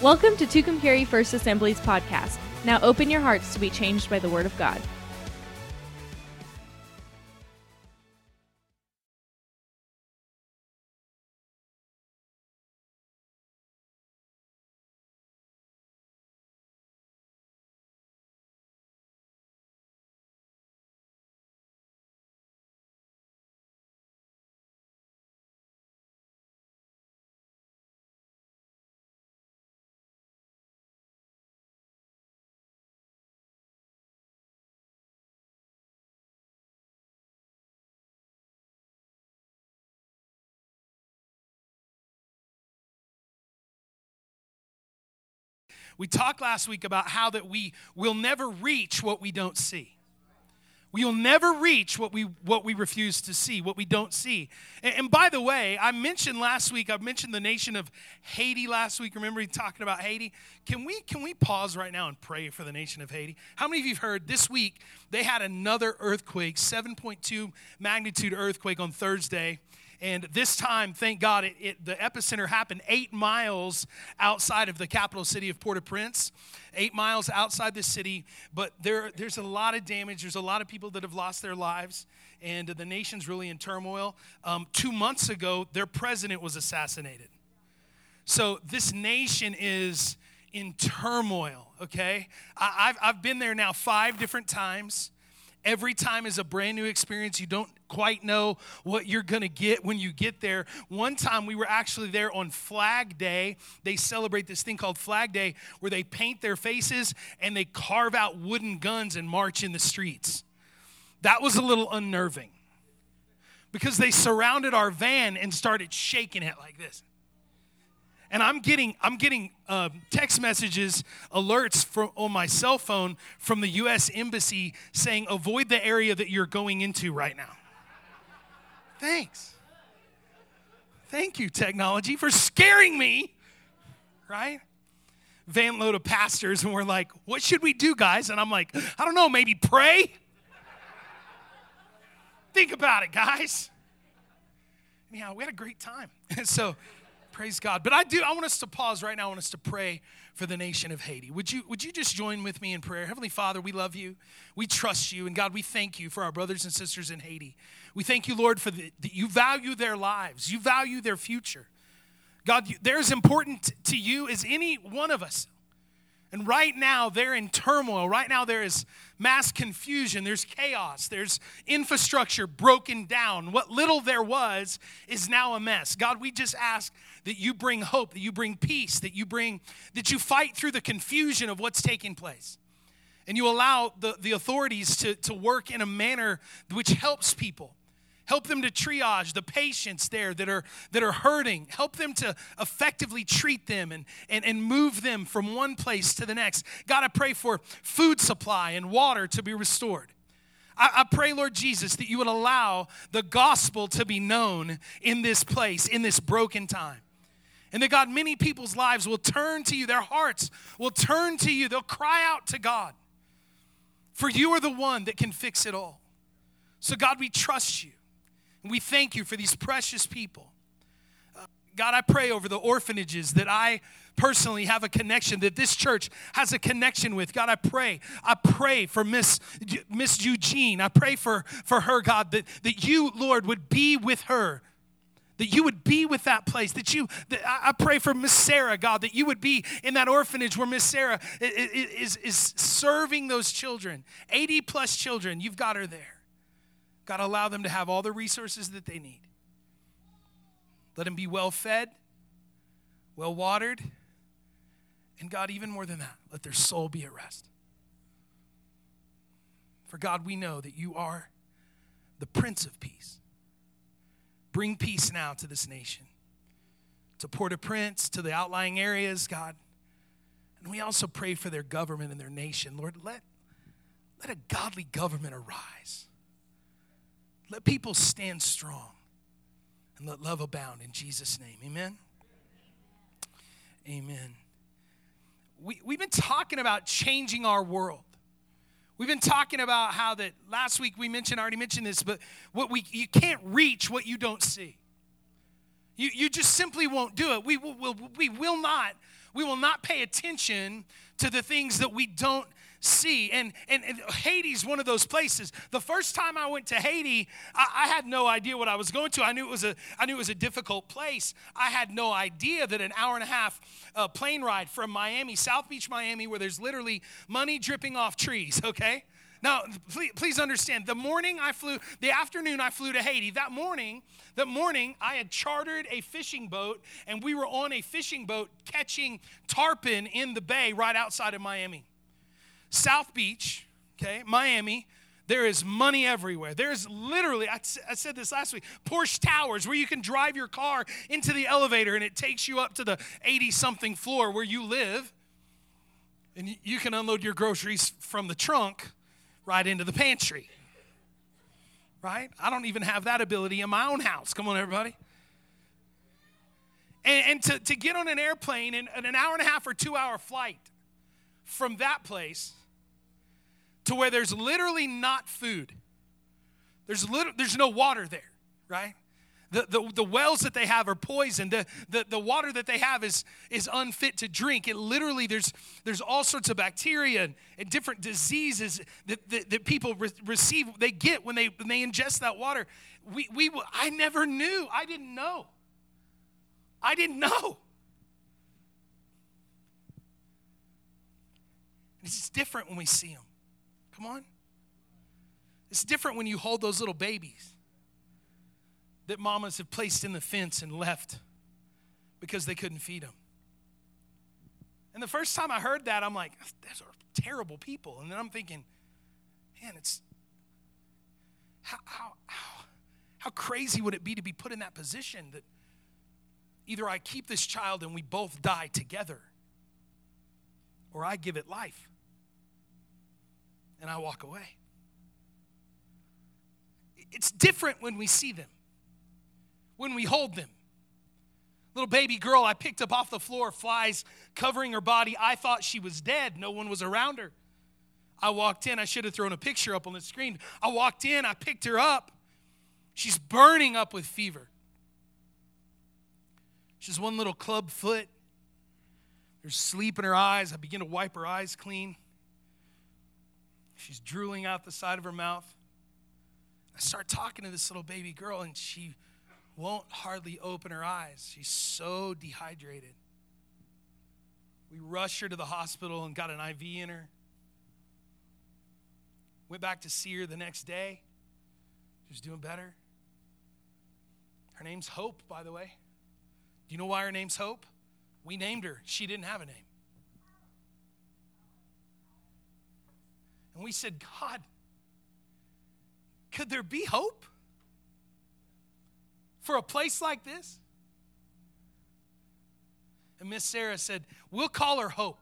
Welcome to Tucumcari First Assembly's podcast. Now open your hearts to be changed by the Word of God. We talked last week about how that we will never reach what we don't see. We'll never reach what we what we refuse to see, what we don't see. And, and, by the way, I mentioned last week, I mentioned the nation of Haiti last week. Remember talking about Haiti? Can we can we pause right now and pray for the nation of Haiti? How many of you have heard this week they had another earthquake, 7.2 magnitude earthquake on Thursday? And this time, thank God, it, it, the epicenter happened eight miles outside of the capital city of Port au Prince, eight miles outside the city. But there, there's a lot of damage. There's a lot of people that have lost their lives, and the nation's really in turmoil. Um, two months ago, their president was assassinated. So this nation is in turmoil, okay? I, have I've been there now five different times. Every time is a brand new experience. You don't quite know what you're going to get when you get there. One time we were actually there on Flag Day. They celebrate this thing called Flag Day where they paint their faces and they carve out wooden guns and march in the streets. That was a little unnerving because they surrounded our van and started shaking it like this and I'm getting I'm getting uh, text messages, alerts from on my cell phone from the U.S. embassy saying avoid the area that you're going into right now. Thanks. Thank you, technology, for scaring me. Right? Van load of pastors, and we're like, what should we do, guys? And I'm like, I don't know, maybe pray? Think about it, guys. Yeah, we had a great time. so Praise God. But I do, I want us to pause right now. I want us to pray for the nation of Haiti. Would you, would you just join with me in prayer? Heavenly Father, we love you. We trust you. And God, we thank you for our brothers and sisters in Haiti. We thank you, Lord, for the, that you value their lives, you value their future. God, they're as important to you as any one of us. And right now, they're in turmoil. Right now, there is mass confusion. There's chaos. There's infrastructure broken down. What little there was is now a mess. God, we just ask that you bring hope, that you bring peace, that you bring, that you fight through the confusion of what's taking place. And you allow the, the authorities to, to work in a manner which helps people. Help them to triage the patients there that are, that are hurting. Help them to effectively treat them and, and, and move them from one place to the next. God, I pray for food supply and water to be restored. I, pray, Lord Jesus, that you would allow the gospel to be known in this place, in this broken time. And that God, many people's lives will turn to you, their hearts will turn to you, they'll cry out to God. For you are the one that can fix it all. So, God, we trust you. And we thank you for these precious people. Uh, God, I pray over the orphanages that I personally have a connection, that this church has a connection with. God, I pray. I pray for Miss, Miss Eugene. I pray for, for her, God, that, that you, Lord, would be with her that you would be with that place that you that i pray for miss sarah god that you would be in that orphanage where miss sarah is, is serving those children 80 plus children you've got her there God, allow them to have all the resources that they need. Let them be well fed, well watered, and God, even more than that, let their soul be at rest. For God, we know that you are the Prince of Peace. Bring peace now to this nation, to Port au Prince, to the outlying areas, God. And we also pray for their government and their nation. Lord, let, let a godly government arise. Let people stand strong and let love abound in Jesus' name. Amen. Amen. We, we've been talking about changing our world. We've been talking about how that last week we mentioned, I already mentioned this, but what we you can't reach what you don't see. You, you just simply won't do it. We will, we will not we will not pay attention to the things that we don't see. And, and, and Haiti's one of those places. The first time I went to Haiti, I, I, had no idea what I was going to. I knew it was a, I knew it was a difficult place. I had no idea that an hour and a half uh, plane ride from Miami, South Beach, Miami, where there's literally money dripping off trees, okay? Now, please, please understand, the morning I flew, the afternoon I flew to Haiti, that morning, that morning I had chartered a fishing boat and we were on a fishing boat catching tarpon in the bay right outside of Miami. South Beach, okay, Miami, there is money everywhere. There's literally, I, I said this last week, Porsche Towers where you can drive your car into the elevator and it takes you up to the 80 something floor where you live. And you can unload your groceries from the trunk right into the pantry. Right? I don't even have that ability in my own house. Come on, everybody. And, and to, to get on an airplane in, an hour and a half or two hour flight from that place to where there's literally not food. There's, little, there's no water there, right? The, the, the wells that they have are poisoned. The, the, the water that they have is, is unfit to drink. It literally, there's, there's all sorts of bacteria and, and different diseases that, that, that people re- receive, they get when they, when they ingest that water. We, we, I never knew. I didn't know. I didn't know. It's different when we see them. Come on. It's different when you hold those little babies that mamas have placed in the fence and left because they couldn't feed them. And the first time I heard that, I'm like, those are terrible people. And then I'm thinking, man, it's how, how, how, how crazy would it be to be put in that position that either I keep this child and we both die together, or I give it life and I walk away. It's different when we see them, when we hold them. Little baby girl I picked up off the floor, flies covering her body. I thought she was dead. No one was around her. I walked in. I should have thrown a picture up on the screen. I walked in. I picked her up. She's burning up with fever. She's one little club foot. There's sleep in her eyes. I begin to wipe her eyes clean. She's drooling out the side of her mouth. I start talking to this little baby girl, and she won't hardly open her eyes. She's so dehydrated. We rushed her to the hospital and got an IV in her. Went back to see her the next day. She was doing better. Her name's Hope, by the way. Do you know why her name's Hope? We named her. She didn't have a name. And we said, God, could there be hope for a place like this? And Miss Sarah said, We'll call her Hope.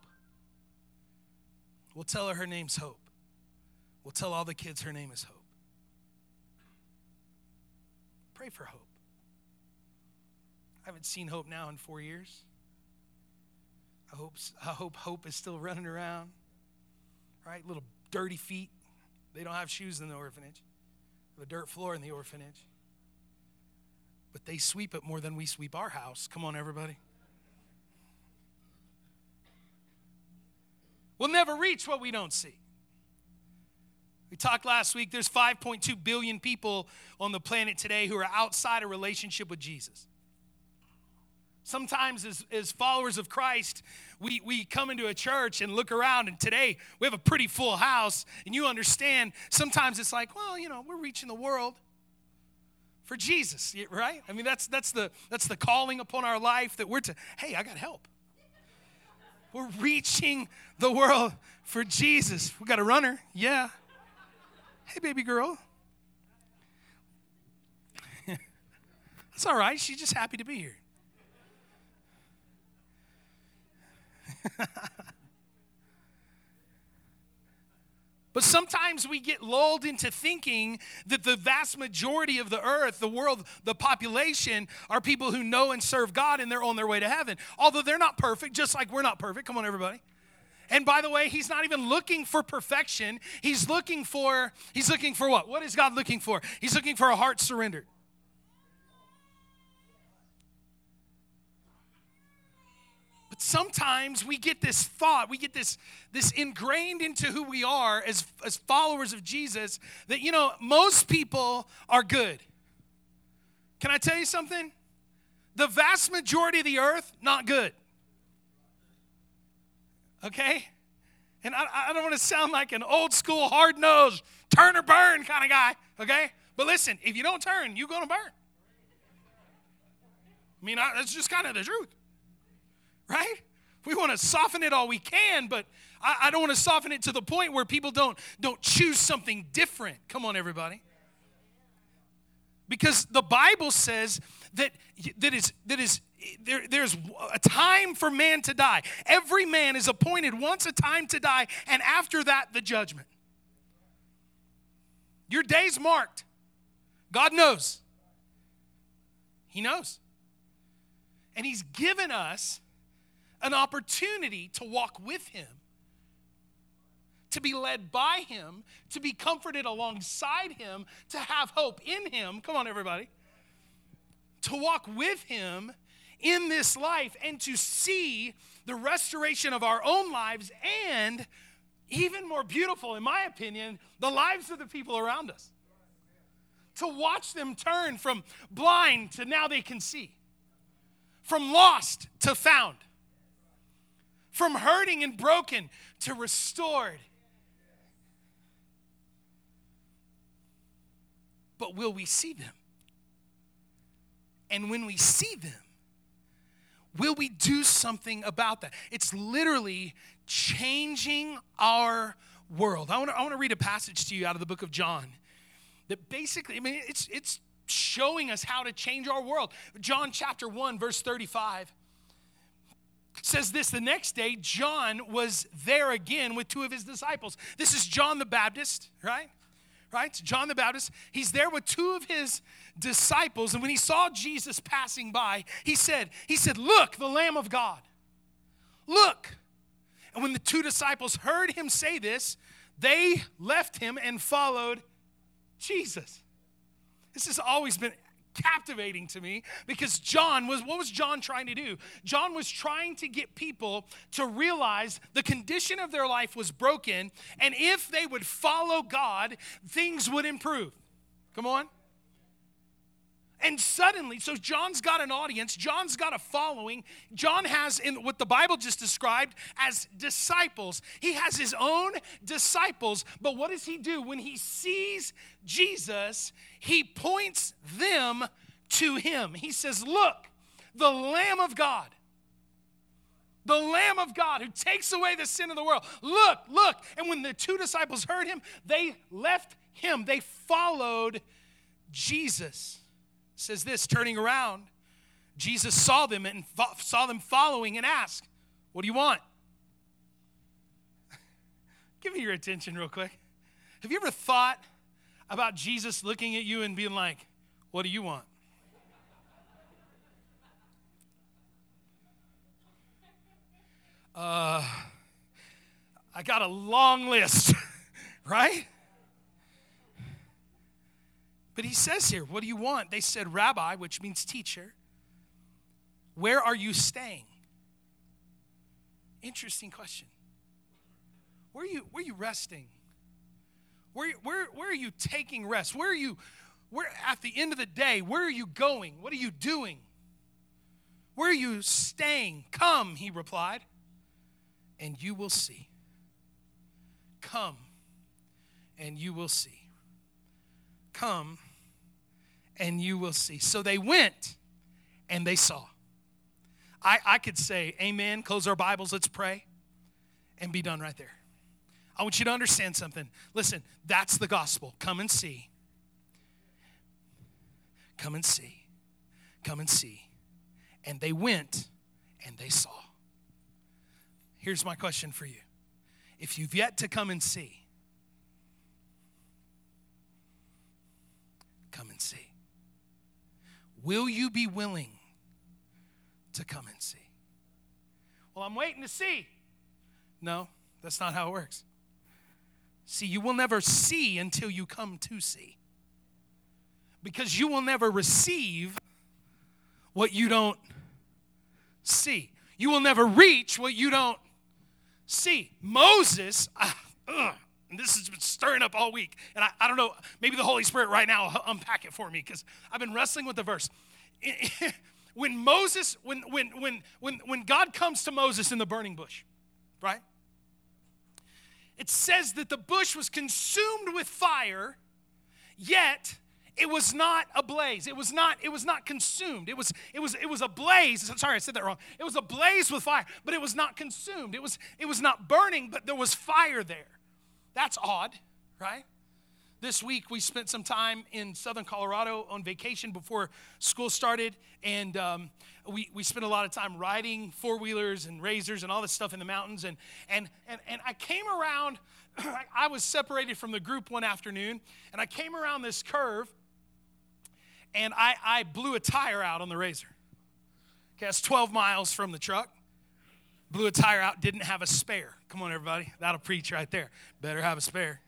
We'll tell her her name's Hope. We'll tell all the kids her name is Hope. Pray for hope. I haven't seen Hope now in four years. I hope, I hope Hope is still running around, right? Little dirty feet. They don't have shoes in the orphanage, they have a dirt floor in the orphanage. But they sweep it more than we sweep our house. Come on, everybody. We'll never reach what we don't see. We talked last week, there's 5.2 billion people on the planet today who are outside a relationship with Jesus. Sometimes, as, as followers of Christ, we, we come into a church and look around, and today we have a pretty full house, and you understand sometimes it's like, well, you know, we're reaching the world for Jesus, right? I mean, that's, that's, the, that's the calling upon our life that we're to, hey, I got help. We're reaching the world for Jesus. We got a runner, yeah. Hey, baby girl. That's all right. She's just happy to be here. But sometimes we get lulled into thinking that the vast majority of the earth, the world, the population are people who know and serve God and they're on their way to heaven. Although they're not perfect, just like we're not perfect. Come on, everybody. And by the way, he's not even looking for perfection. He's looking for, he's looking for what? What is God looking for? He's looking for a heart surrendered. But sometimes we get this thought, we get this, this ingrained into who we are as, as followers of Jesus that, you know, most people are good. Can I tell you something? The vast majority of the earth, not good. Okay? And I, I don't want to sound like an old school, hard nosed, turn or burn kind of guy, okay? But listen, if you don't turn, you're going to burn. I mean, I, that's just kind of the truth, right? We want to soften it all we can, but I, I don't want to soften it to the point where people don't, don't choose something different. Come on, everybody. Because the Bible says that, that is, that is there, there's a time for man to die. Every man is appointed once a time to die, and after that, the judgment. Your day's marked. God knows. He knows. And He's given us an opportunity to walk with Him, to be led by Him, to be comforted alongside Him, to have hope in Him. Come on, everybody. To walk with Him in this life and to see the restoration of our own lives and even more beautiful, in my opinion, the lives of the people around us. To watch them turn from blind to now they can see, from lost to found, from hurting and broken to restored. But will we see them? And when we see them, will we do something about that? It's literally changing our world. I want to I want to read a passage to you out of the book of John that basically, I mean, it's it's showing us how to change our world. John chapter 1 verse 35 says this the next day John was there again with two of his disciples. This is John the Baptist, right? Right? John the Baptist. He's there with two of his disciples and when he saw Jesus passing by, he said, he said, "Look, the lamb of God. Look." And when the two disciples heard him say this, they left him and followed Jesus. This has always been captivating to me because John was what was John trying to do? John was trying to get people to realize the condition of their life was broken and if they would follow God, things would improve. Come on. And suddenly, so John's got an audience, John's got a following. John has, in what the Bible just described as disciples, he has his own disciples. But what does he do? When he sees Jesus, he points them to him. He says, Look, the Lamb of God. The Lamb of God who takes away the sin of the world. Look, look. And when the two disciples heard him, they left him. They followed Jesus says this turning around, Jesus saw them and fo- saw them following and asked, What do you want? Give me your attention real quick. Have you ever thought about Jesus looking at you and being like, What do you want? Uh, I got a long list, right? But he says here, What do you want? They said, Rabbi, which means teacher, where are you staying? Interesting question. Where are you, where are you resting? Where, where, where are you taking rest? Where are you, where at the end of the day, where are you going? What are you doing? Where are you staying? Come, he replied, and you will see. Come, and you will see. Come, and you will see. So they went and they saw. I, I could say, Amen, close our Bibles, let's pray, and be done right there. I want you to understand something. Listen, that's the gospel. Come and see. Come and see. Come and see. And they went and they saw. Here's my question for you. If you've yet to come and see, come and see. Will you be willing to come and see? Well, I'm waiting to see. No, that's not how it works. See, you will never see until you come to see. Because you will never receive what you don't see. You will never reach what you don't see. Moses, uh, and this has been stirring up all week. And I, I don't know, maybe the Holy Spirit right now will unpack it for me because I've been wrestling with the verse. when Moses, when, when, when, when, when God comes to Moses in the burning bush, right? It says that the bush was consumed with fire, yet it was not ablaze. It was not, it was not consumed. It was, it was, it was a blaze. Sorry, I said that wrong. It was a blaze with fire, but it was not consumed. It was, it was not burning, but there was fire there. That's odd, right? This week we spent some time in southern Colorado on vacation before school started, and um, we, we spent a lot of time riding four wheelers and razors and all this stuff in the mountains. And, and, and, and I came around, I was separated from the group one afternoon, and I came around this curve, and I, I blew a tire out on the razor. Okay, that's 12 miles from the truck blew a tire out, didn't have a spare. Come on, everybody. That'll preach right there. Better have a spare.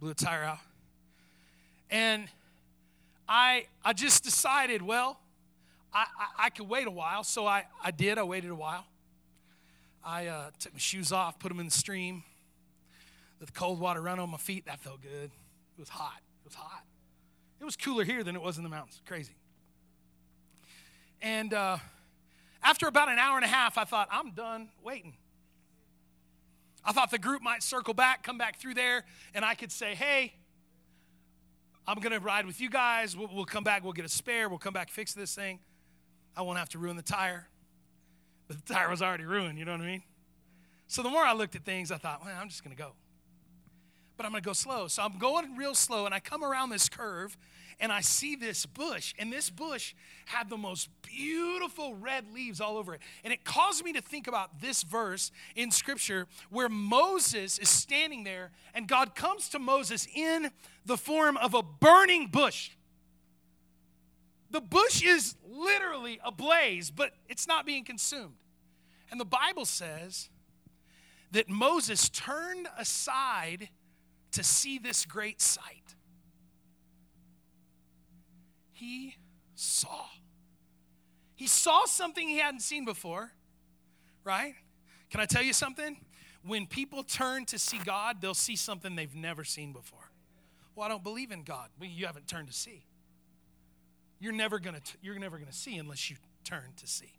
Blew a tire out. And I, I just decided, well, I, I, I could wait a while. So I, I did. I waited a while. I uh, took my shoes off, put them in the stream, let the cold water run on my feet. That felt good. It was hot. It was hot. It was cooler here than it was in the mountains. Crazy. And uh, after about an hour and a half, I thought, I'm done waiting. I thought the group might circle back, come back through there, and I could say, hey, I'm going to ride with you guys. We'll, we'll, come back. We'll get a spare. We'll come back, fix this thing. I won't have to ruin the tire. But the tire was already ruined, you know what I mean? So the more I looked at things, I thought, well, I'm just going to go. But I'm going to go slow. So I'm going real slow, and I come around this curve, and I see this bush, and this bush had the most beautiful red leaves all over it. And it caused me to think about this verse in Scripture where Moses is standing there, and God comes to Moses in the form of a burning bush. The bush is literally ablaze, but it's not being consumed. And the Bible says that Moses turned aside to see this great sight he saw. He saw something he hadn't seen before, right? Can I tell you something? When people turn to see God, they'll see something they've never seen before. Well, I don't believe in God. Well, you haven't turned to see. You're never gonna you're never gonna see unless you turn to see.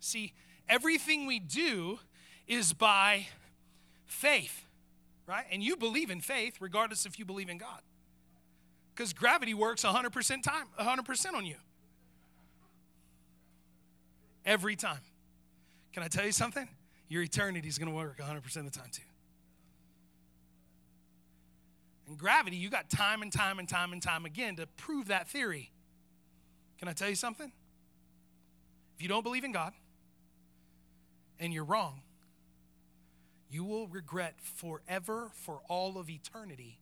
See, everything we do is by faith, right? And you believe in faith regardless if you believe in God. Because gravity works 100% time 100% on you. Every time. Can i tell you something? Your eternity is going to work 100% of the time too. In gravity you got time and time and time and time again to prove that theory. Can i tell you something? If you don't believe in god and you're wrong you will regret forever for all of eternity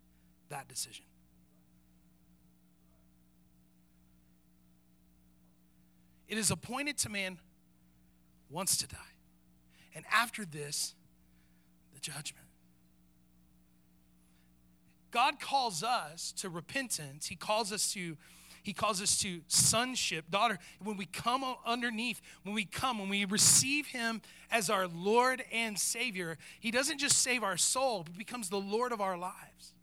that decision It is appointed to man once to die. And after this, the judgment. God calls us to repentance. He calls us to he calls us to sonship, daughter. When we come underneath, when we come, when we receive Him as our Lord and Savior, He doesn't just save our soul, but becomes the Lord of our lives.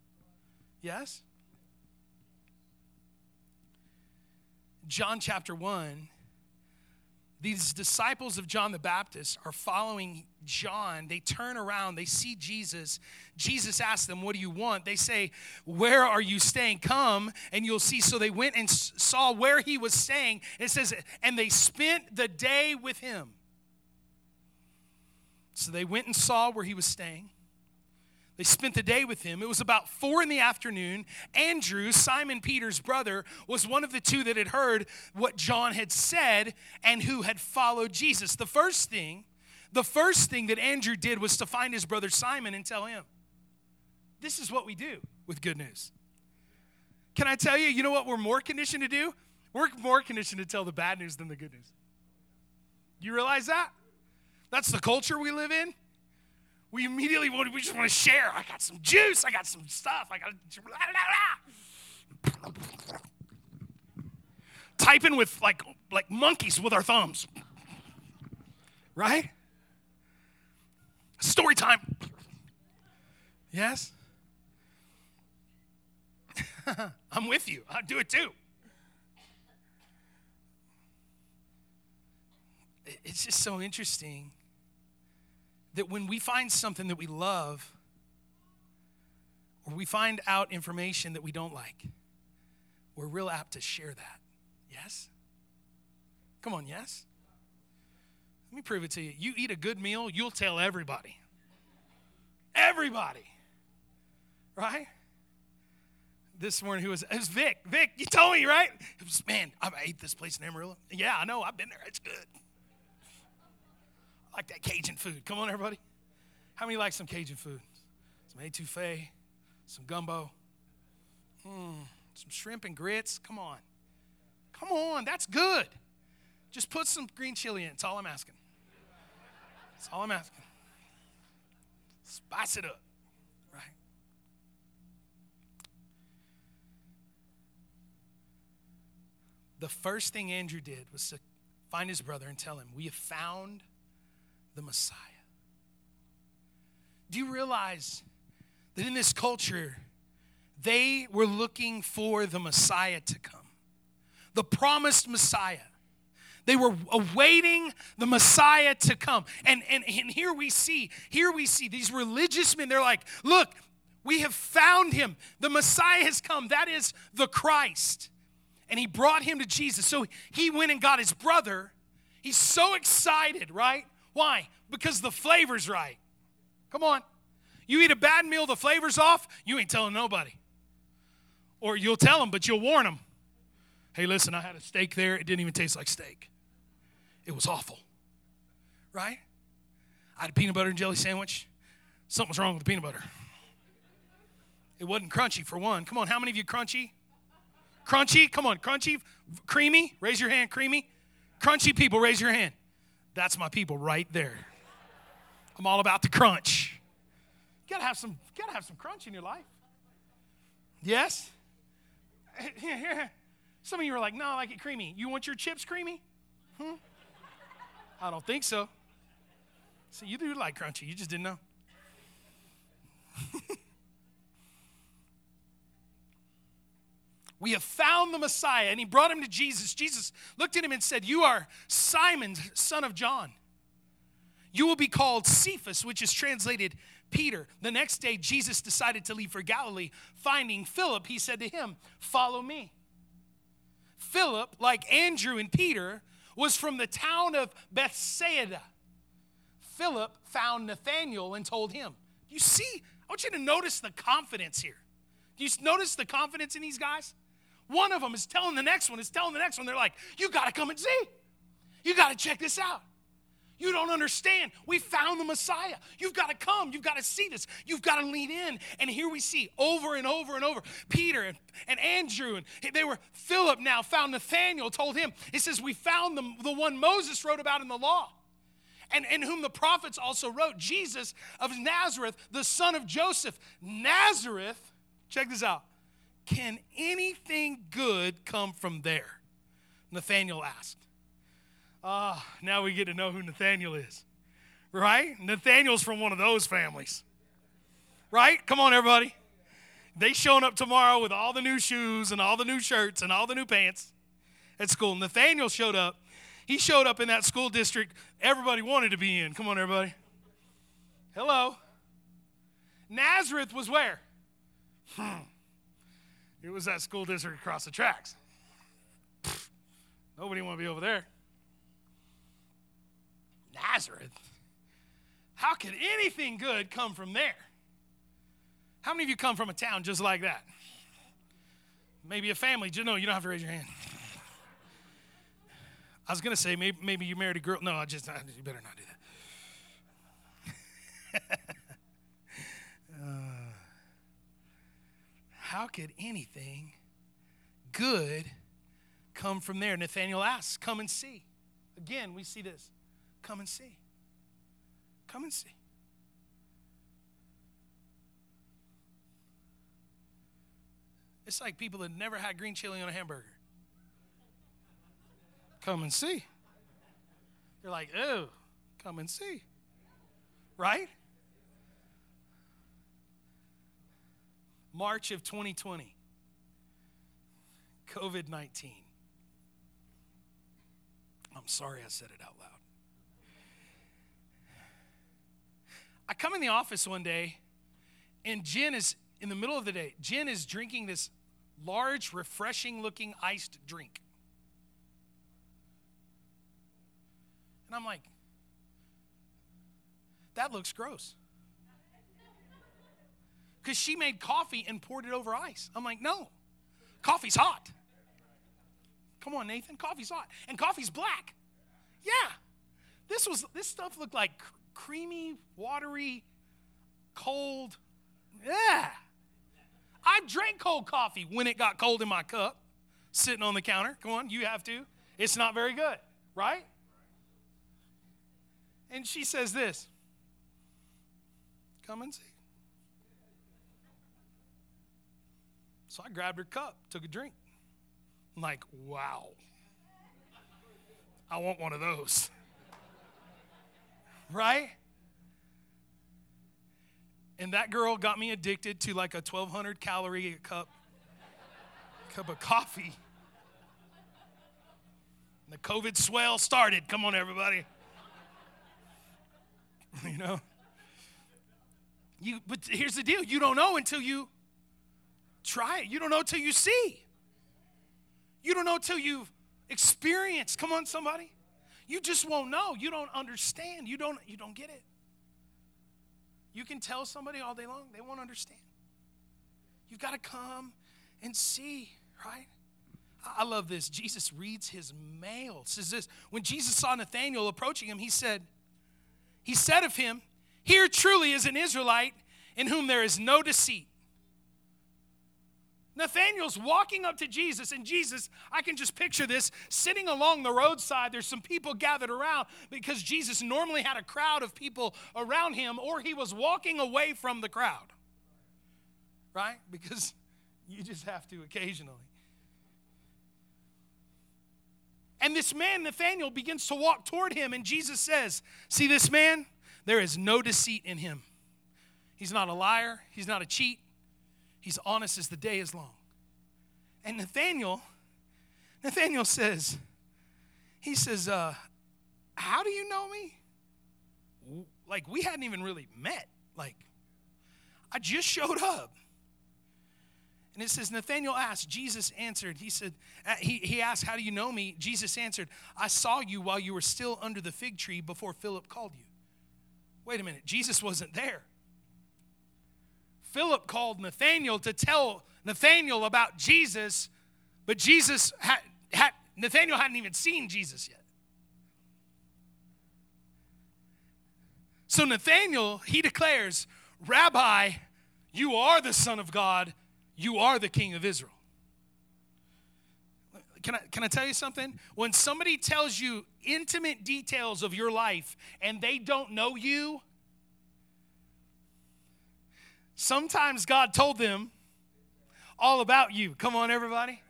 Yes? John chapter 1 these disciples of John the Baptist are following John. They turn around, they see Jesus. Jesus asks them, What do you want? They say, Where are you staying? Come and you'll see. So they went and saw where he was staying. It says, And they spent the day with him. So they went and saw where he was staying. They spent the day with him. It was about four in the afternoon. Andrew, Simon Peter's brother, was one of the two that had heard what John had said and who had followed Jesus. The first thing, the first thing that Andrew did was to find his brother Simon and tell him, This is what we do with good news. Can I tell you, you know what we're more conditioned to do? We're more conditioned to tell the bad news than the good news. You realize that? That's the culture we live in we immediately want, we just want to share. I got some juice. I got some stuff. I got blah, blah, blah. typing with like like monkeys with our thumbs. Right? Story time. Yes? I'm with you. I do it too. It's just so interesting that when we find something that we love, or we find out information that we don't like, we're real apt to share that. Yes? Come on, yes? Let me prove it to you. You eat a good meal, you'll tell everybody. Everybody. Right? This morning, who was it was Vic. Vic, you told me, right? It was, man, I ate this place in Amarillo. Yeah, I know, I've been there. It's good. I like that Cajun food. Come on, everybody. How many like some Cajun food? Some etouffee, some gumbo, mm, some shrimp and grits. Come on. Come on, that's good. Just put some green chili in. That's all I'm asking. That's all I'm asking. Spice it up, right? The first thing Andrew did was to find his brother and tell him, We have found the Messiah. Do you realize that in this culture, they were looking for the Messiah to come, the promised Messiah. They were awaiting the Messiah to come. And, and, and here we see, here we see these religious men, they're like, look, we have found him. The Messiah has come. That is the Christ. And he brought him to Jesus. So he went and got his brother. He's so excited, right? Why? Because the flavor's right. Come on. You eat a bad meal, the flavor's off, you ain't telling nobody. Or you'll tell them, but you'll warn them. Hey, listen, I had a steak there. It didn't even taste like steak. It was awful. Right? I had a peanut butter and jelly sandwich. Something was wrong with the peanut butter. It wasn't crunchy, for one. Come on, how many of you crunchy? Crunchy? Come on, crunchy? Creamy? Raise your hand, creamy. Crunchy people, raise your hand. That's my people right there. I'm all about the crunch. You gotta have some, you gotta have some crunch in your life. Yes? Some of you are like, no, I like it creamy. You want your chips creamy? Hmm? I don't think so. See, you do like crunchy, you just didn't know. we have found the Messiah, and he brought him to Jesus. Jesus looked at him and said, You are Simon, son of John. You will be called Cephas, which is translated Peter. The next day, Jesus decided to leave for Galilee. Finding Philip, he said to him, Follow me. Philip, like Andrew and Peter, was from the town of Bethsaida. Philip found Nathanael and told him, You see, I want you to notice the confidence here. Do you notice the confidence in these guys? One of them is telling the next one, is telling the next one, they're like, You got to come and see. You got to check this out. You don't understand. We found the Messiah. You've got to come. You've got to see this. You've got to lean in. And here we see over and over and over Peter and, and Andrew, and they were Philip now found Nathanael, told him, it says, We found the, the one Moses wrote about in the law. And, and whom the prophets also wrote, Jesus of Nazareth, the son of Joseph. Nazareth, check this out. Can anything good come from there? Nathanael asked. Ah, now we get to know who Nathanael is. Right? Nathanael's from one of those families. Right? Come on, everybody. They showing up tomorrow with all the new shoes and all the new shirts and all the new pants at school. Nathanael showed up. He showed up in that school district everybody wanted to be in. Come on, everybody. Hello. Nazareth was where? Hmm. It was that school district across the tracks. Nobody want to be over there. Nazareth? How could anything good come from there? How many of you come from a town just like that? Maybe a family. Just, No, you don't have to raise your hand. I was going to say maybe, maybe you married a girl. No, I just, you better not do that. how could anything good come from there? Nathanael asks, Come and see. Again, we see this. Come and see. Come and see. It's like people that never had green chili on a hamburger. Come and see. They're like, oh, come and see. Right? March of 2020, COVID 19. I'm sorry I said it out loud. I come in the office one day, and Jen is in the middle of the day. Jen is drinking this large, refreshing looking iced drink. And I'm like, that looks gross. Because she made coffee and poured it over ice. I'm like, no, coffee's hot. Come on, Nathan, coffee's hot. And coffee's black. Yeah. This was this stuff looked like cr- creamy, watery, cold. Yeah. I drank cold coffee when it got cold in my cup, sitting on the counter. Come on, you have to. It's not very good, right? And she says this Come and see. So I grabbed her cup, took a drink. I'm like, wow. I want one of those. Right? And that girl got me addicted to like a 1200 calorie cup cup of coffee. And the COVID swell started. Come on, everybody. you know? You, but here's the deal you don't know until you try it. You don't know until you see. You don't know until you've experienced. Come on, somebody. You just won't know. You don't understand. You don't, you don't get it. You can tell somebody all day long, they won't understand. You've got to come and see, right? I love this. Jesus reads his mail. It says this when Jesus saw Nathanael approaching him, he said, He said of him, Here truly is an Israelite in whom there is no deceit. Nathanael's walking up to Jesus, and Jesus, I can just picture this, sitting along the roadside. There's some people gathered around because Jesus normally had a crowd of people around him, or he was walking away from the crowd. Right? Because you just have to occasionally. And this man, Nathanael, begins to walk toward him, and Jesus says, See this man? There is no deceit in him. He's not a liar, he's not a cheat, He's honest as the day is long. And Nathanael, Nathanael says, he says, uh, how do you know me? Like, we hadn't even really met. Like, I just showed up. And it says, Nathanael asked, Jesus answered. He said, uh, he, he asked, How do you know me? Jesus answered, I saw you while you were still under the fig tree before Philip called you. Wait a minute, Jesus wasn't there. Philip called Nathanael to tell Nathanael about Jesus, but Jesus had, had Nathanael hadn't even seen Jesus yet. So Nathanael, he declares, Rabbi, you are the Son of God, you are the King of Israel. Can I, can I tell you something? When somebody tells you intimate details of your life and they don't know you, Sometimes God told them all about you. Come on, everybody.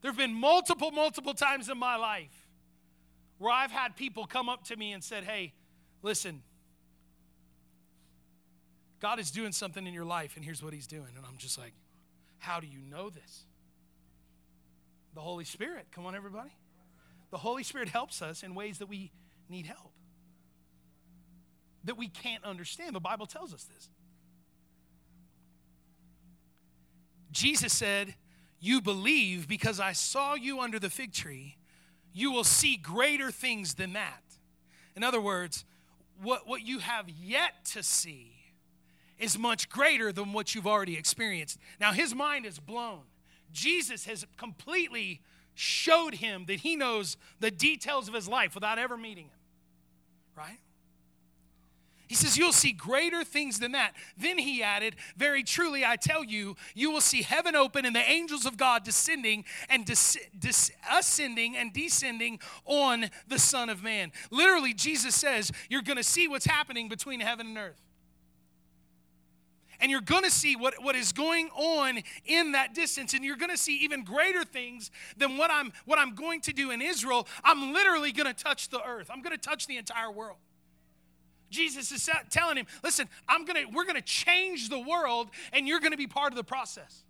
There have been multiple, multiple times in my life where I've had people come up to me and said, Hey, listen, God is doing something in your life, and here's what He's doing. And I'm just like, How do you know this? The Holy Spirit. Come on, everybody. The Holy Spirit helps us in ways that we need help that we can't understand. The Bible tells us this. Jesus said, You believe because I saw you under the fig tree, you will see greater things than that. In other words, what, what you have yet to see is much greater than what you've already experienced. Now, his mind is blown. Jesus has completely showed him that he knows the details of his life without ever meeting him, right? He says, You'll see greater things than that. Then he added, Very truly, I tell you, you will see heaven open and the angels of God descending and des- des- ascending and descending on the Son of Man. Literally, Jesus says, You're going to see what's happening between heaven and earth. And you're going to see what, what is going on in that distance. And you're going to see even greater things than what I'm, what I'm going to do in Israel. I'm literally going to touch the earth, I'm going to touch the entire world. Jesus is telling him, listen, I'm gonna, we're going to change the world, and you're going to be part of the process.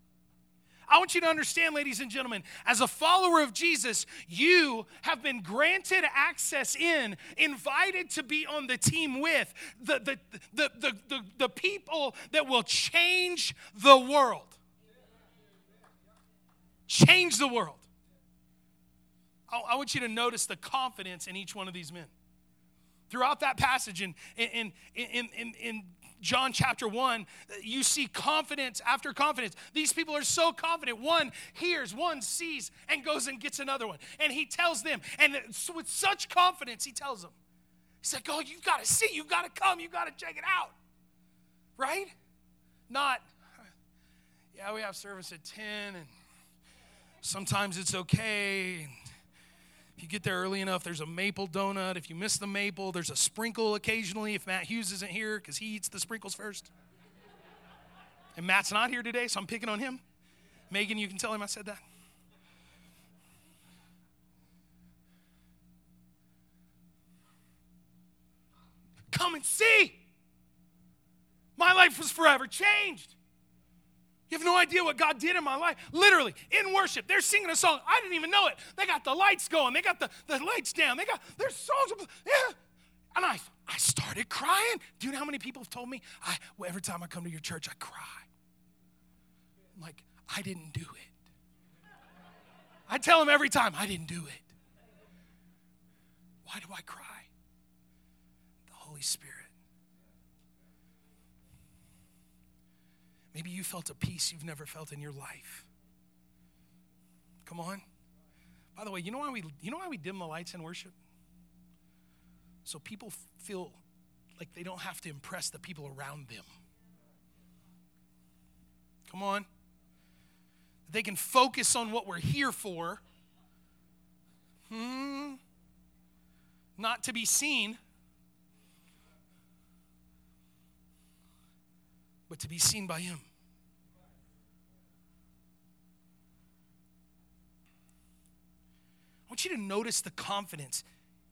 I want you to understand, ladies and gentlemen, as a follower of Jesus, you have been granted access in, invited to be on the team with the, the, the, the, the, the people that will change the world. Change the world. I, I want you to notice the confidence in each one of these men. Throughout that passage in, in, in, in, in John chapter 1, you see confidence after confidence. These people are so confident. One hears, one sees, and goes and gets another one. And he tells them, and with such confidence, he tells them, He's like, Oh, you've got to see, you've got to come, you've got to check it out. Right? Not, yeah, we have service at 10, and sometimes it's okay. If you get there early enough, there's a maple donut. If you miss the maple, there's a sprinkle occasionally if Matt Hughes isn't here because he eats the sprinkles first. And Matt's not here today, so I'm picking on him. Megan, you can tell him I said that. Come and see. My life was forever changed. You have no idea what God did in my life. Literally, in worship, they're singing a song. I didn't even know it. They got the lights going. They got the, the lights down. They got their songs. Yeah. And I, I started crying. Do you know how many people have told me? I, well, every time I come to your church, I cry. I'm like, I didn't do it. I tell them every time, I didn't do it. Why do I cry? The Holy Spirit. Maybe you felt a peace you've never felt in your life. Come on. By the way, you know why we you know why we dim the lights in worship? So people feel like they don't have to impress the people around them. Come on. They can focus on what we're here for. Hmm. Not to be seen. But to be seen by him. Want you to notice the confidence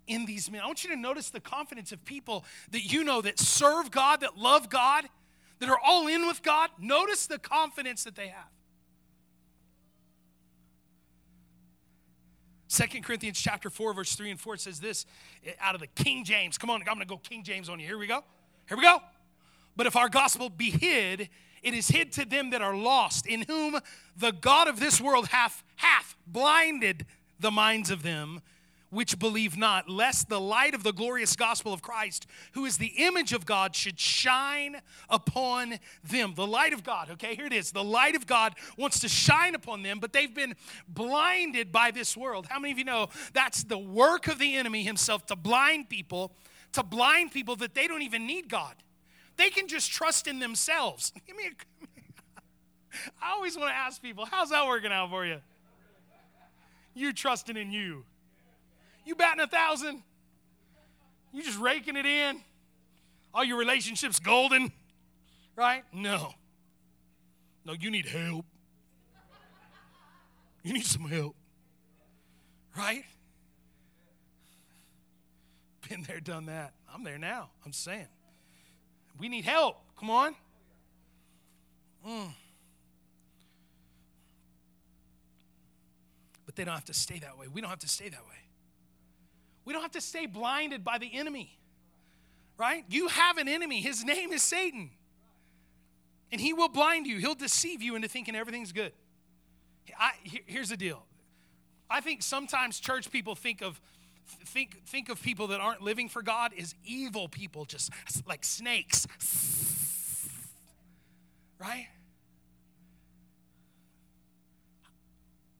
in these men. I want you to notice the confidence of people that you know that serve God, that love God, that are all in with God. Notice the confidence that they have. Second Corinthians chapter 4, verse 3 and 4 says this out of the King James. Come on, I'm gonna go King James on you. Here we go. Here we go. But if our gospel be hid, it is hid to them that are lost, in whom the God of this world hath hath blinded the minds of them which believe not, lest the light of the glorious gospel of Christ, who is the image of God, should shine upon them. The light of God, okay, here it is. The light of God wants to shine upon them, but they've been blinded by this world. How many of you know that's the work of the enemy himself to blind people, to blind people that they don't even need God? They can just trust in themselves. Give me a. I always want to ask people, how's that working out for you? You trusting in you. You batting a thousand. You just raking it in. All your relationships golden, right? No. No, you need help. You need some help. Right? Been there, done that. I'm there now. I'm saying. We need help. Come on. Mm. They don't have to stay that way. We don't have to stay that way. We don't have to stay blinded by the enemy, right? You have an enemy. His name is Satan. And he will blind you, he'll deceive you into thinking everything's good. I, here's the deal I think sometimes church people think of think think of people that aren't living for God as evil people, just like snakes. Right?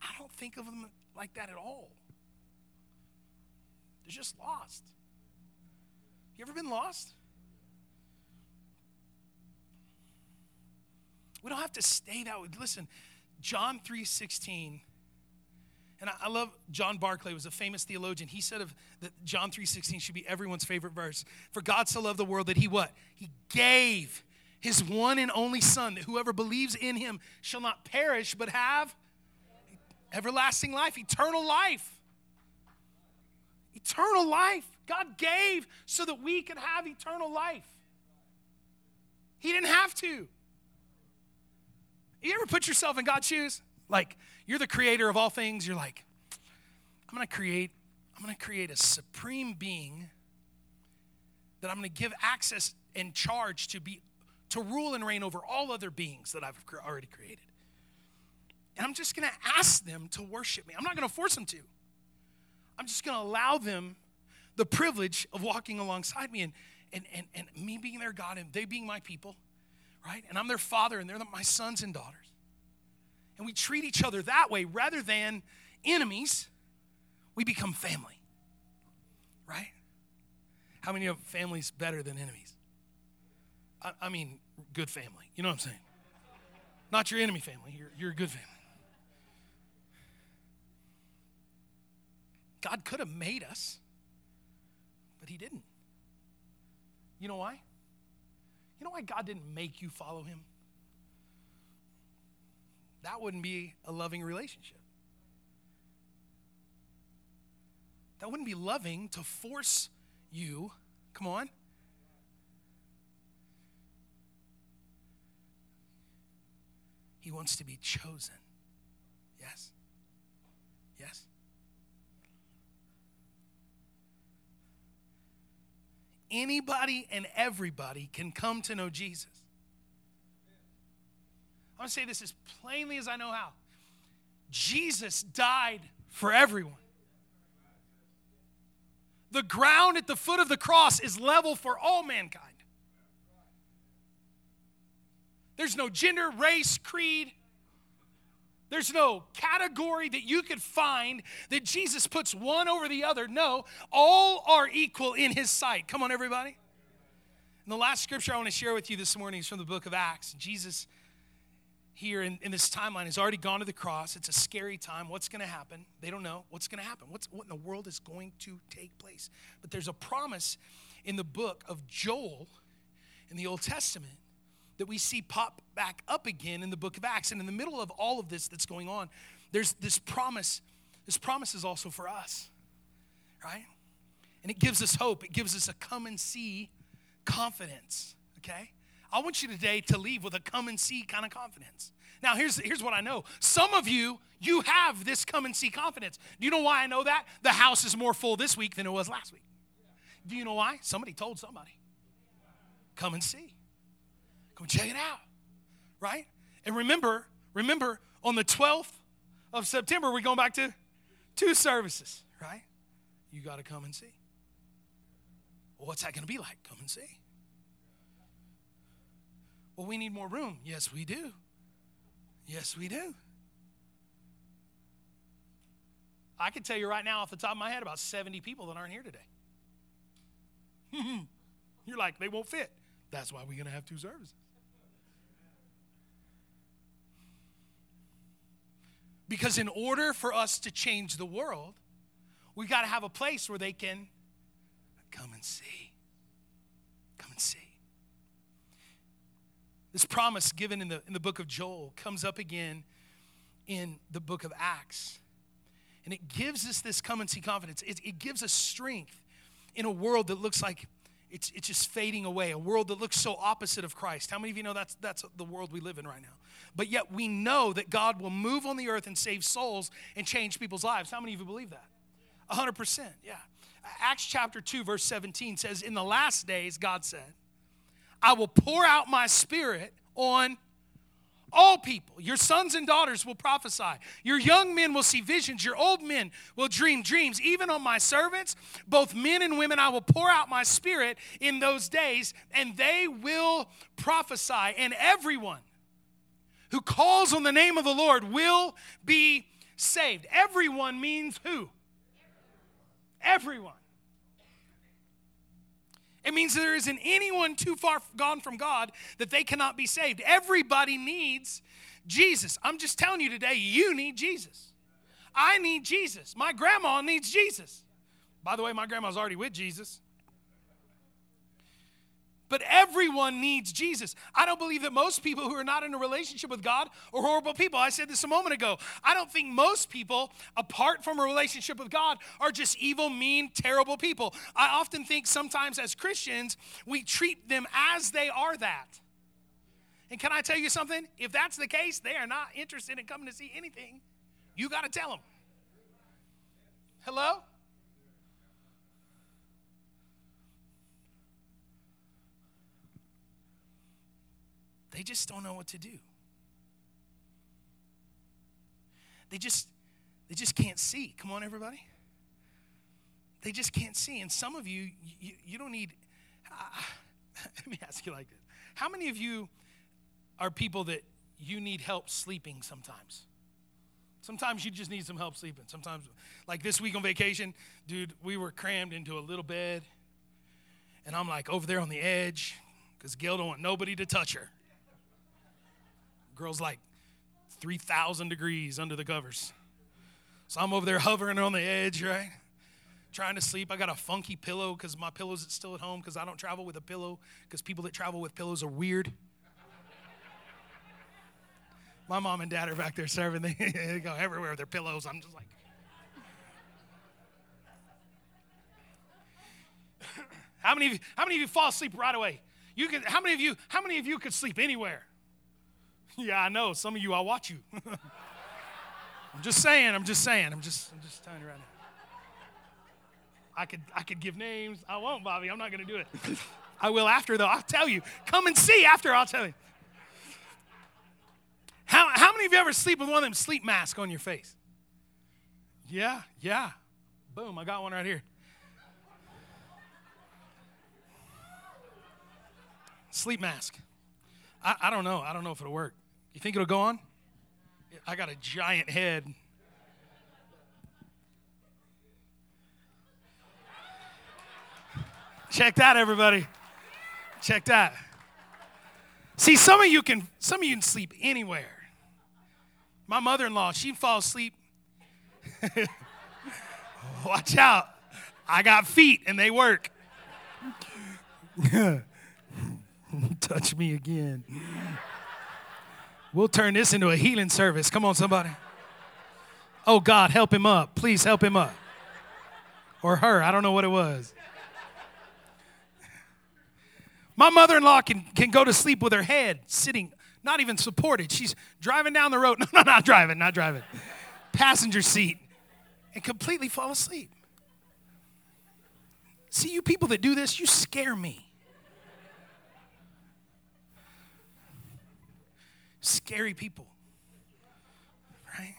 I don't think of them like that at all. They're just lost. You ever been lost? We don't have to stay that way. Listen, John 3:16 and I, love John Barclay was a famous theologian. He said of that John 3:16 should be everyone's favorite verse. For God so loved the world that he what? He gave his one and only Son, that whoever believes in him shall not perish, but have everlasting life, eternal life. Eternal life. God gave so that we could have eternal life. He didn't have to. You ever put yourself in God's shoes? Like, you're the creator of all things. You're like, I'm going to create, I'm going to create a supreme being that I'm going to give access and charge to be to rule and reign over all other beings that I've already created. And I'm just going to ask them to worship me. I'm not going to force them to. I'm just going to allow them the privilege of walking alongside me and, and, and, and me being their God and they being my people, right? And I'm their father and they're my sons and daughters. And we treat each other that way rather than enemies, we become family, right? How many of families better than enemies? I, I mean, good family. You know what I'm saying? Not your enemy family, you're, you're a good family. God could have made us, but He didn't. You know why? You know why God didn't make you follow Him? That wouldn't be a loving relationship. That wouldn't be loving to force you. Come on. He wants to be chosen. Yes? Yes? Anybody and everybody can come to know Jesus. I want to say this as plainly as I know how. Jesus died for everyone. The ground at the foot of the cross is level for all mankind. There's no gender, race, creed. There's no category that you could find that Jesus puts one over the other. No, all are equal in his sight. Come on, everybody. And the last scripture I want to share with you this morning is from the book of Acts. Jesus, here in, in this timeline, has already gone to the cross. It's a scary time. What's going to happen? They don't know what's going to happen. What's, what in the world is going to take place? But there's a promise in the book of Joel in the Old Testament that we see pop back up again in the book of Acts. And in the middle of all of this that's going on, there's this promise. This promise is also for us, right? And it gives us hope. It gives us a come and see confidence, okay? I want you today to leave with a come and see kind of confidence. Now, here's, here's what I know. Some of you, you have this come and see confidence. Do you know why I know that? The house is more full this week than it was last week. Do you know why? Somebody told somebody. Come and see. Come check it out. Right? And remember, remember, on the 12th of September, we're going back to two services, right? You got to come and see. Well, what's that going to be like? Come and see. Well, we need more room. Yes, we do. Yes, we do. I can tell you right now, off the top of my head, about 70 people that aren't here today. You're like, they won't fit. That's why we're going to have two services. Because in order for us to change the world, we got to have a place where they can come and see. Come and see. This promise given in the, in the book of Joel comes up again in the book of Acts. And it gives us this come and see confidence. It, it gives us strength in a world that looks like it's, it's just fading away, a world that looks so opposite of Christ. How many of you know that's, that's the world we live in right now? But yet we know that God will move on the earth and save souls and change people's lives. How many of you believe that? 100%, yeah. Acts chapter 2, verse 17 says, In the last days, God said, I will pour out my spirit on all people. Your sons and daughters will prophesy. Your young men will see visions. Your old men will dream dreams. Even on my servants, both men and women, I will pour out my spirit in those days, and they will prophesy. And everyone who calls on the name of the Lord will be saved. Everyone means who? Everyone. It means there isn't anyone too far gone from God that they cannot be saved. Everybody needs Jesus. I'm just telling you today, you need Jesus. I need Jesus. My grandma needs Jesus. By the way, my grandma's already with Jesus. But everyone needs Jesus. I don't believe that most people who are not in a relationship with God are horrible people. I said this a moment ago. I don't think most people, apart from a relationship with God, are just evil, mean, terrible people. I often think sometimes as Christians, we treat them as they are that. And can I tell you something? If that's the case, they are not interested in coming to see anything. You got to tell them. Hello? They just don't know what to do. They just they just can't see. Come on everybody. They just can't see. And some of you you, you don't need uh, let me ask you like this. How many of you are people that you need help sleeping sometimes? Sometimes you just need some help sleeping. Sometimes, like this week on vacation, dude, we were crammed into a little bed, and I'm like over there on the edge because Gail don't want nobody to touch her. Girl's like 3,000 degrees under the covers. So I'm over there hovering on the edge, right? Trying to sleep. I got a funky pillow because my pillow's still at home because I don't travel with a pillow because people that travel with pillows are weird. My mom and dad are back there serving. They, go everywhere with their pillows. I'm just like, how many of you, how many of you fall asleep right away? You can, how many of you, how many of you could sleep anywhere? Yeah, I know. Some of you, I'll watch you. I'm just saying. I'm just saying. I'm just, I'm just telling you right now. I could, I could give names. I won't, Bobby. I'm not going to do it. I will after, though. I'll tell you. Come and see after. I'll tell you. How, how many of you ever sleep with one of them sleep masks on your face? Yeah, yeah. Boom, I got one right here. Sleep mask. I, I don't know. I don't know if it'll work. You think it'll go on? I got a giant head. Check that, everybody. Check that. See, some of you can some of you can sleep anywhere. My mother-in-law, she'd fall asleep. Watch out. I got feet and they work. Touch me again. We'll turn this into a healing service. Come on, somebody. Oh, God, help him up. Please help him up. Or her. I don't know what it was. My mother in law can, can go to sleep with her head sitting, not even supported. She's driving down the road. No, no, not driving, not driving. Passenger seat and completely fall asleep. See, you people that do this, you scare me. Scary people. Right?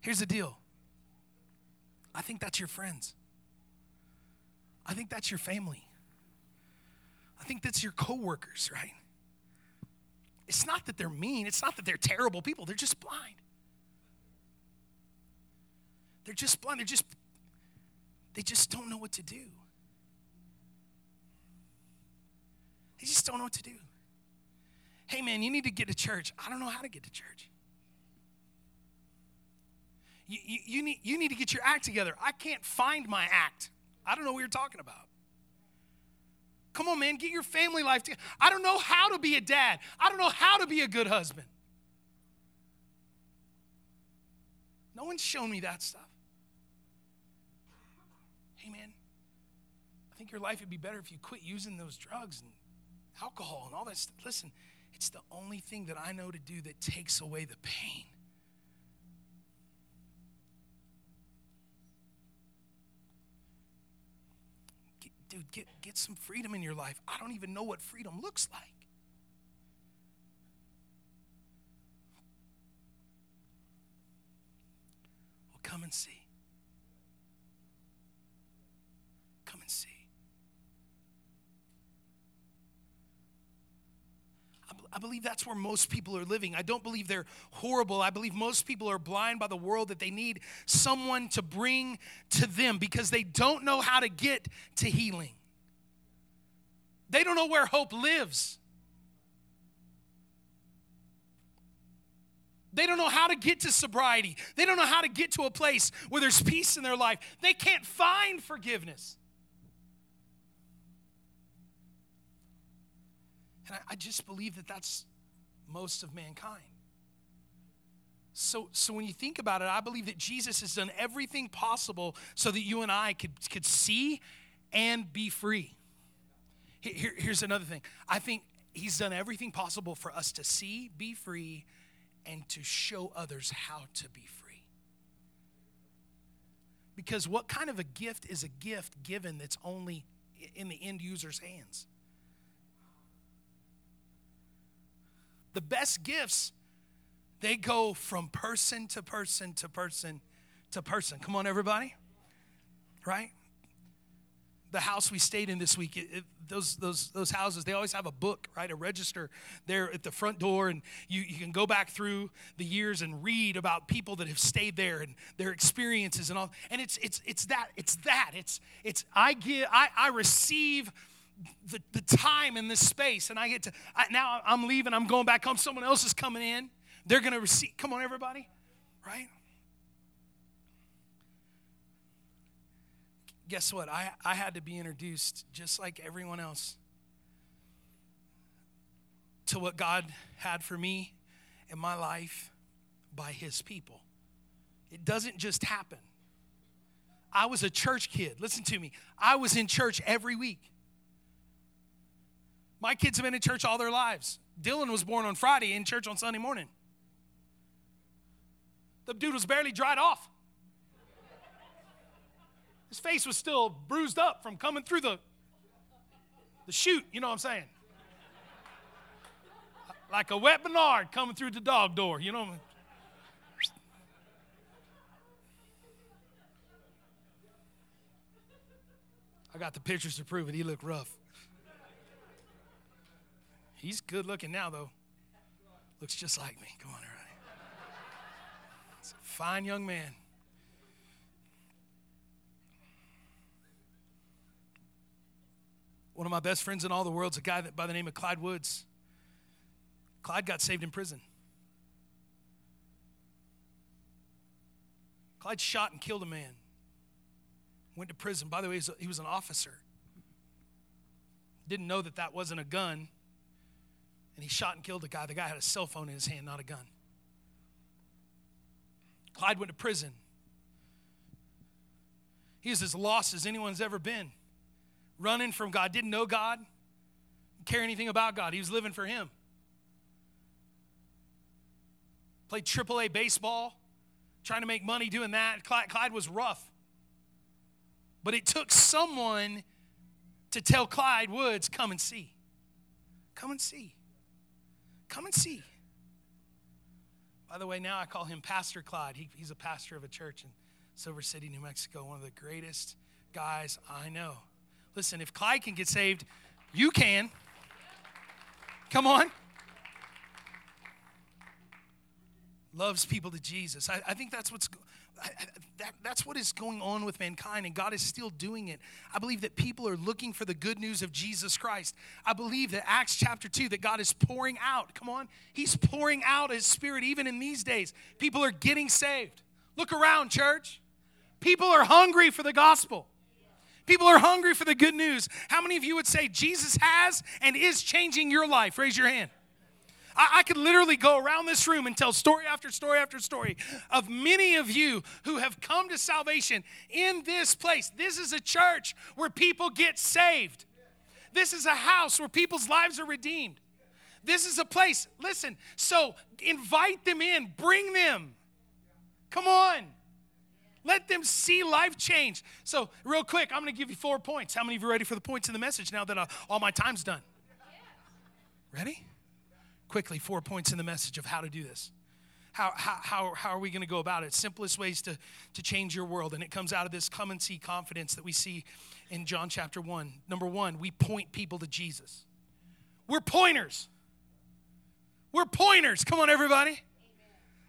Here's the deal I think that's your friends. I think that's your family. I think that's your coworkers, right? It's not that they're mean, it's not that they're terrible people, they're just blind. They're just blind. They're just they just don't know what to do. They just don't know what to do hey man, you need to get to church. I don't know how to get to church. You, you, you, need, you need to get your act together. I can't find my act. I don't know what you're talking about. Come on, man, get your family life together. I don't know how to be a dad. I don't know how to be a good husband. No one's shown me that stuff. Hey, man, I think your life would be better if you quit using those drugs and alcohol and all that stuff. Listen, it's the only thing that I know to do that takes away the pain. Get, dude, get, get some freedom in your life. I don't even know what freedom looks like. Well, come and see. Come and see. I believe that's where most people are living. I don't believe they're horrible. I believe most people are blind by the world that they need someone to bring to them because they don't know how to get to healing. They don't know where hope lives. They don't know how to get to sobriety. They don't know how to get to a place where there's peace in their life. They can't find forgiveness. And I, I just believe that that's most of mankind. So, so when you think about it, I believe that Jesus has done everything possible so that you and I could, could see and be free. Here, here's another thing. I think he's done everything possible for us to see, be free, and to show others how to be free. Because what kind of a gift is a gift given that's only in the end user's hands? The best gifts, they go from person to person to person to person. Come on, everybody. Right? the house we stayed in this week, it, it, those, those, those houses, they always have a book, right? A register there at the front door, and you, you can go back through the years and read about people that have stayed there and their experiences and all. And it's, it's, it's that, it's that. It's, it's I give, I, I receive the, the time in this space, and I get to, I, now I'm leaving, I'm going back home, someone else is coming in. They're going to receive, come on, everybody, right? guess what? I, I had to be introduced, just like everyone else, to what God had for me in my life by His people. It doesn't just happen. I was a church kid. Listen to me. I was in church every week. My kids have been in church all their lives. Dylan was born on Friday in church on Sunday morning. The dude was barely dried off. His face was still bruised up from coming through the, the chute, you know what I'm saying? Like a wet Bernard coming through the dog door, you know. I got the pictures to prove it. He looked rough. He's good looking now, though. Looks just like me. Come on, everybody. It's a fine young man. One of my best friends in all the world is a guy that, by the name of Clyde Woods. Clyde got saved in prison. Clyde shot and killed a man. Went to prison. By the way, he was an officer. Didn't know that that wasn't a gun. And he shot and killed a guy. The guy had a cell phone in his hand, not a gun. Clyde went to prison. He is as lost as anyone's ever been running from God, didn't know God, didn't care anything about God. He was living for Him. Played AAA baseball, trying to make money doing that. Clyde, Clyde was rough. But it took someone to tell Clyde Woods, come and see. Come and see. Come and see. By the way, now I call him Pastor Clyde. He, he's a pastor of a church in Silver City, New Mexico, one of the greatest guys I know. Listen, if Clyde can get saved, you can. Come on. Loves people to Jesus. I, I think that's what's that, that's what is going on with mankind, and God is still doing it. I believe that people are looking for the good news of Jesus Christ. I believe that Acts chapter 2, that God is pouring out. Come on. He's pouring out His Spirit even in these days. People are getting saved. Look around, church. People are hungry for the gospel. People are hungry for the good news. How many of you would say Jesus has and is changing your life? Raise your hand. I, I could literally go around this room and tell story after story after story of many of you who have come to salvation in this place. This is a church where people get saved. This is a house where people's lives are redeemed. This is a place, listen, so invite them in, bring them. Come on. Let them see life change. So, real quick, I'm going to give you four points. How many of you are ready for the points in the message now that uh, all my time's done? Ready? Quickly, four points in the message of how to do this. How, how, how, how are we going to go about it? Simplest ways to, to change your world. And it comes out of this come and see confidence that we see in John chapter 1. Number one, we point people to Jesus. We're pointers. We're pointers. Come on, everybody.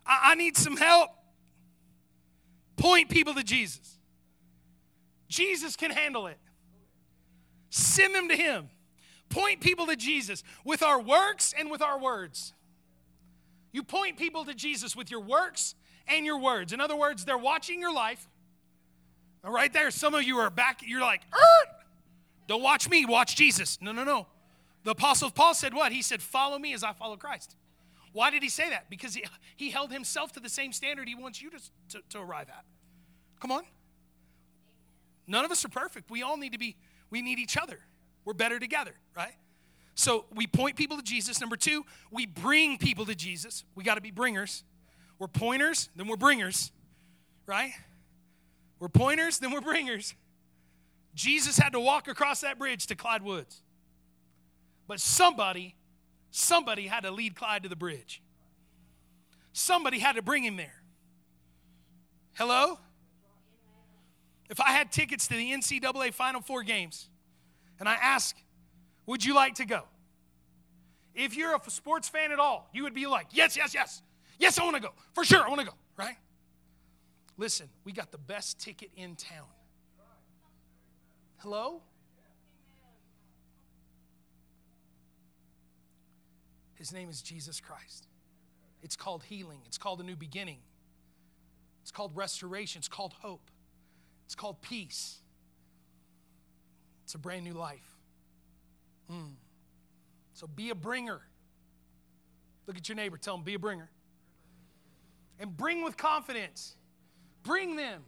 I, I need some help. Point people to Jesus. Jesus can handle it. Send them to Him. Point people to Jesus with our works and with our words. You point people to Jesus with your works and your words. In other words, they're watching your life. Right there, some of you are back, you're like, don't watch me, watch Jesus. No, no, no. The Apostle Paul said what? He said, Follow me as I follow Christ. Why did he say that? Because he, he held himself to the same standard he wants you to, to, to arrive at. Come on. None of us are perfect. We all need to be, we need each other. We're better together, right? So we point people to Jesus. Number two, we bring people to Jesus. We got to be bringers. We're pointers, then we're bringers, right? We're pointers, then we're bringers. Jesus had to walk across that bridge to Clyde Woods. But somebody, somebody had to lead Clyde to the bridge. Somebody had to bring him there. Hello? If I had tickets to the NCAA Final Four games and I ask, would you like to go? If you're a sports fan at all, you would be like, yes, yes, yes. Yes, I want to go. For sure, I want to go, right? Listen, we got the best ticket in town. Hello? His name is Jesus Christ. It's called healing, it's called a new beginning, it's called restoration, it's called hope, it's called peace. It's a brand new life. Mm. So be a bringer. Look at your neighbor, tell him, be a bringer. And bring with confidence. Bring them.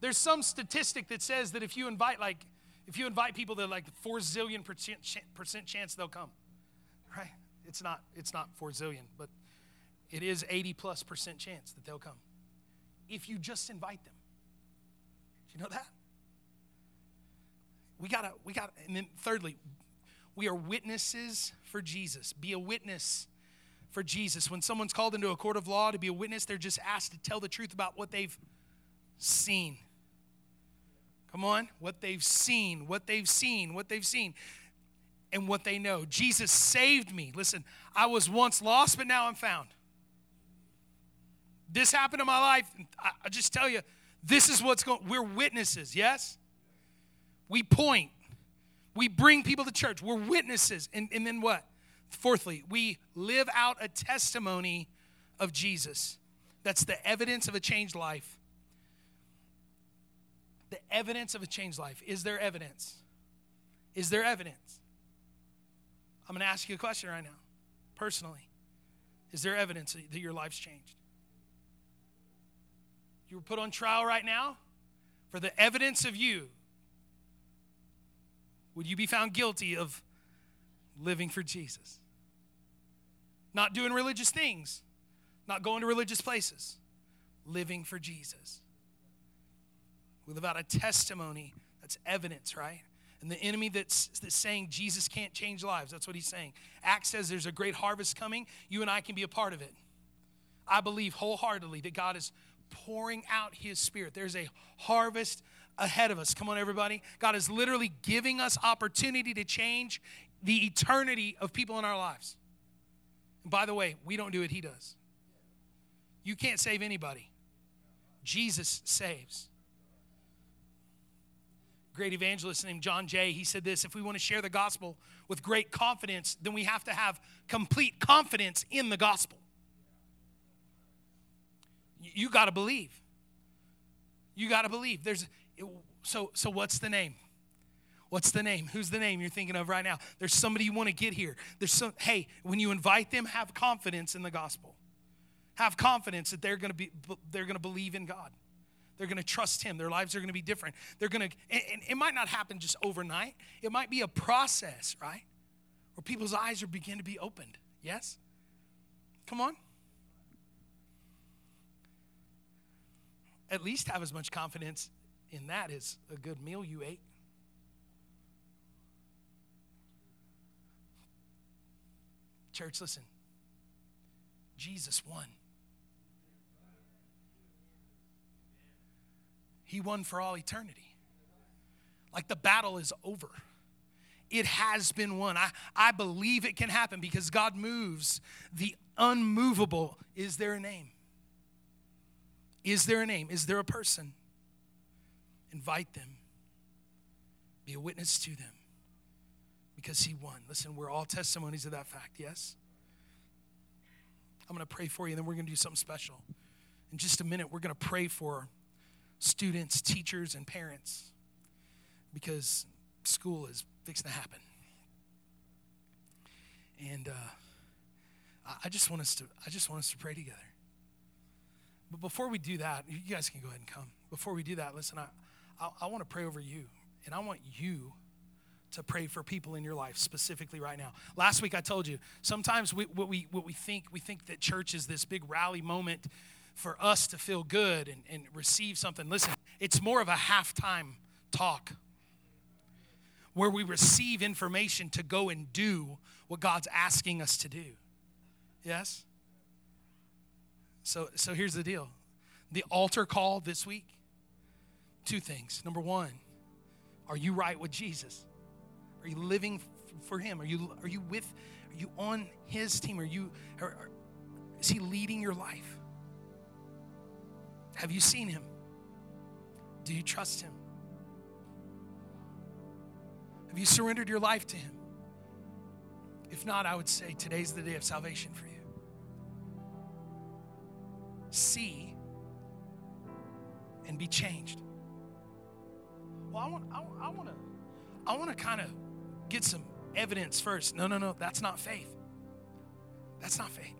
There's some statistic that says that if you invite like if you invite people that like four zillion percent, percent chance they'll come. Right? It's not it's not four zillion, but it is 80 plus percent chance that they'll come. If you just invite them. Do you know that? We gotta, we gotta, and then thirdly, we are witnesses for Jesus. Be a witness for Jesus. When someone's called into a court of law to be a witness, they're just asked to tell the truth about what they've seen. Come on, what they've seen, what they've seen, what they've seen, and what they know. Jesus saved me. Listen, I was once lost, but now I'm found. This happened in my life. I, I just tell you, this is what's going. We're witnesses. Yes, we point. We bring people to church. We're witnesses. And, and then what? Fourthly, we live out a testimony of Jesus. That's the evidence of a changed life. The evidence of a changed life. Is there evidence? Is there evidence? I'm going to ask you a question right now, personally. Is there evidence that your life's changed? You were put on trial right now for the evidence of you would you be found guilty of living for Jesus? Not doing religious things, not going to religious places, living for Jesus. We live out a testimony that's evidence, right? And the enemy that's, that's saying Jesus can't change lives, that's what he's saying. Acts says there's a great harvest coming. You and I can be a part of it. I believe wholeheartedly that God is pouring out his spirit. There's a harvest ahead of us. Come on, everybody. God is literally giving us opportunity to change the eternity of people in our lives. And by the way, we don't do it, He does. You can't save anybody, Jesus saves. Great evangelist named John Jay, he said this if we want to share the gospel with great confidence, then we have to have complete confidence in the gospel. You got to believe. You got to believe. There's so, so what's the name? What's the name? Who's the name you're thinking of right now? There's somebody you want to get here. There's some, hey, when you invite them, have confidence in the gospel. Have confidence that they're going to be, they're going to believe in God. They're going to trust Him. Their lives are going to be different. They're going to, and it might not happen just overnight. It might be a process, right? Where people's eyes are begin to be opened. Yes? Come on. At least have as much confidence in that is a good meal you ate. Church, listen. Jesus won. He won for all eternity. Like the battle is over. It has been won. I, I believe it can happen because God moves the unmovable. Is there a name? Is there a name? Is there a person? Invite them. Be a witness to them because he won. Listen, we're all testimonies of that fact, yes? I'm going to pray for you, and then we're going to do something special. In just a minute, we're going to pray for students, teachers, and parents because school is fixing to happen. And uh, I- just want us to I just want us to pray together. But before we do that, you guys can go ahead and come. Before we do that, listen, I, I, I want to pray over you, and I want you to pray for people in your life specifically right now. Last week I told you sometimes we, what we what we think we think that church is this big rally moment for us to feel good and, and receive something. Listen, it's more of a halftime talk where we receive information to go and do what God's asking us to do. Yes? So, so here's the deal the altar call this week two things. Number one, are you right with Jesus? Are you living for Him? Are you, are you with, are you on His team? Are you, are, are- is He leading your life? Have you seen Him? Do you trust Him? Have you surrendered your life to Him? If not, I would say today's the day of salvation for you. See and be changed. Well, I want, I, I want to, I want to kind of get some evidence first. No, no, no, that's not faith. That's not faith.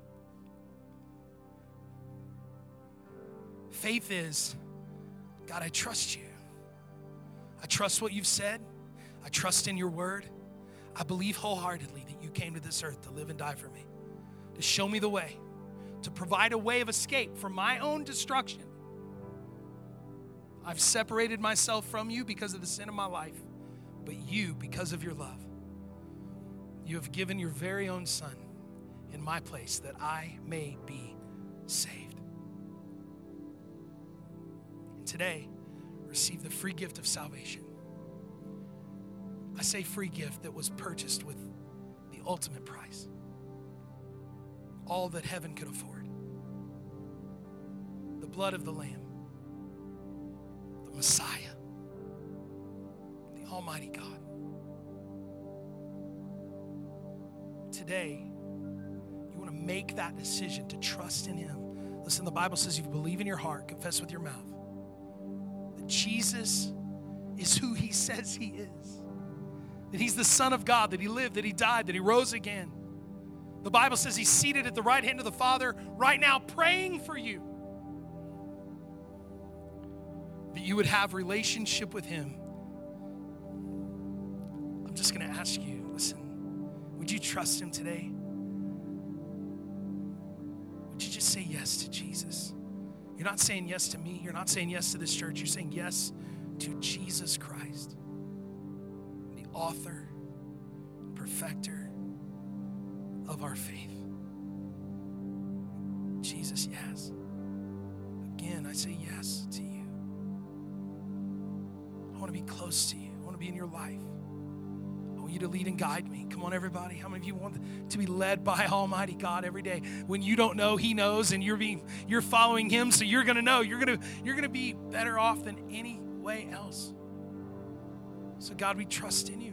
Faith is, God, I trust you. I trust what you've said. I trust in your word. I believe wholeheartedly that you came to this earth to live and die for me, to show me the way, to provide a way of escape from my own destruction. I've separated myself from you because of the sin of my life, but you, because of your love, you have given your very own Son in my place that I may be saved. And today, receive the free gift of salvation. I say free gift that was purchased with the ultimate price. All that heaven could afford. The blood of the Lamb, Messiah, the Almighty God. Today, you want to make that decision to trust in Him. Listen, the Bible says if you believe in your heart, confess with your mouth that Jesus is who He says He is that he's the Son of God, that he lived, that he died, that he rose again. The Bible says he's seated at the right hand of the Father right now, praying for you. That you would have relationship with him. I'm just going to ask you, listen, would you trust him today? Would you just say yes to Jesus? You're not saying yes to me. You're not saying yes to this church. You're saying yes to Jesus Christ the author, perfecter of our faith. Jesus, yes. Again, I say yes to you. Want to be close to you. I want to be in your life. I want you to lead and guide me. Come on, everybody. How many of you want to be led by Almighty God every day? When you don't know, He knows, and you're being you're following Him, so you're gonna know. You're gonna you're gonna be better off than any way else. So, God, we trust in you.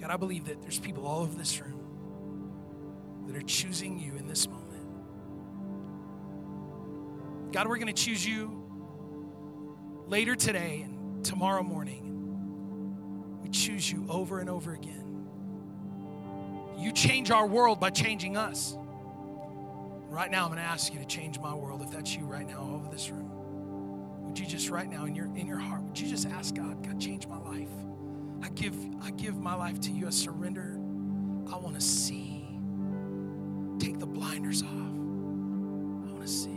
God, I believe that there's people all over this room that are choosing you in this moment. God, we're going to choose you later today and tomorrow morning. We choose you over and over again. You change our world by changing us. Right now, I'm going to ask you to change my world if that's you right now over this room would you just right now in your in your heart would you just ask god god change my life i give i give my life to you i surrender i want to see take the blinders off i want to see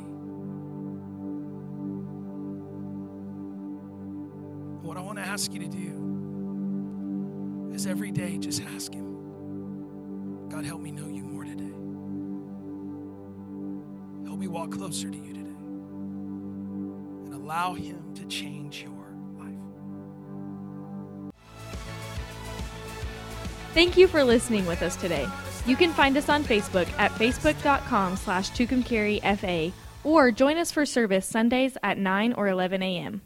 what i want to ask you to do is every day just ask him god help me know you more today help me walk closer to you today And allow Him to change your life. Thank you for listening with us today. You can find us on Facebook at facebook.com slash FA or join us for service Sundays at 9 or 11 a.m.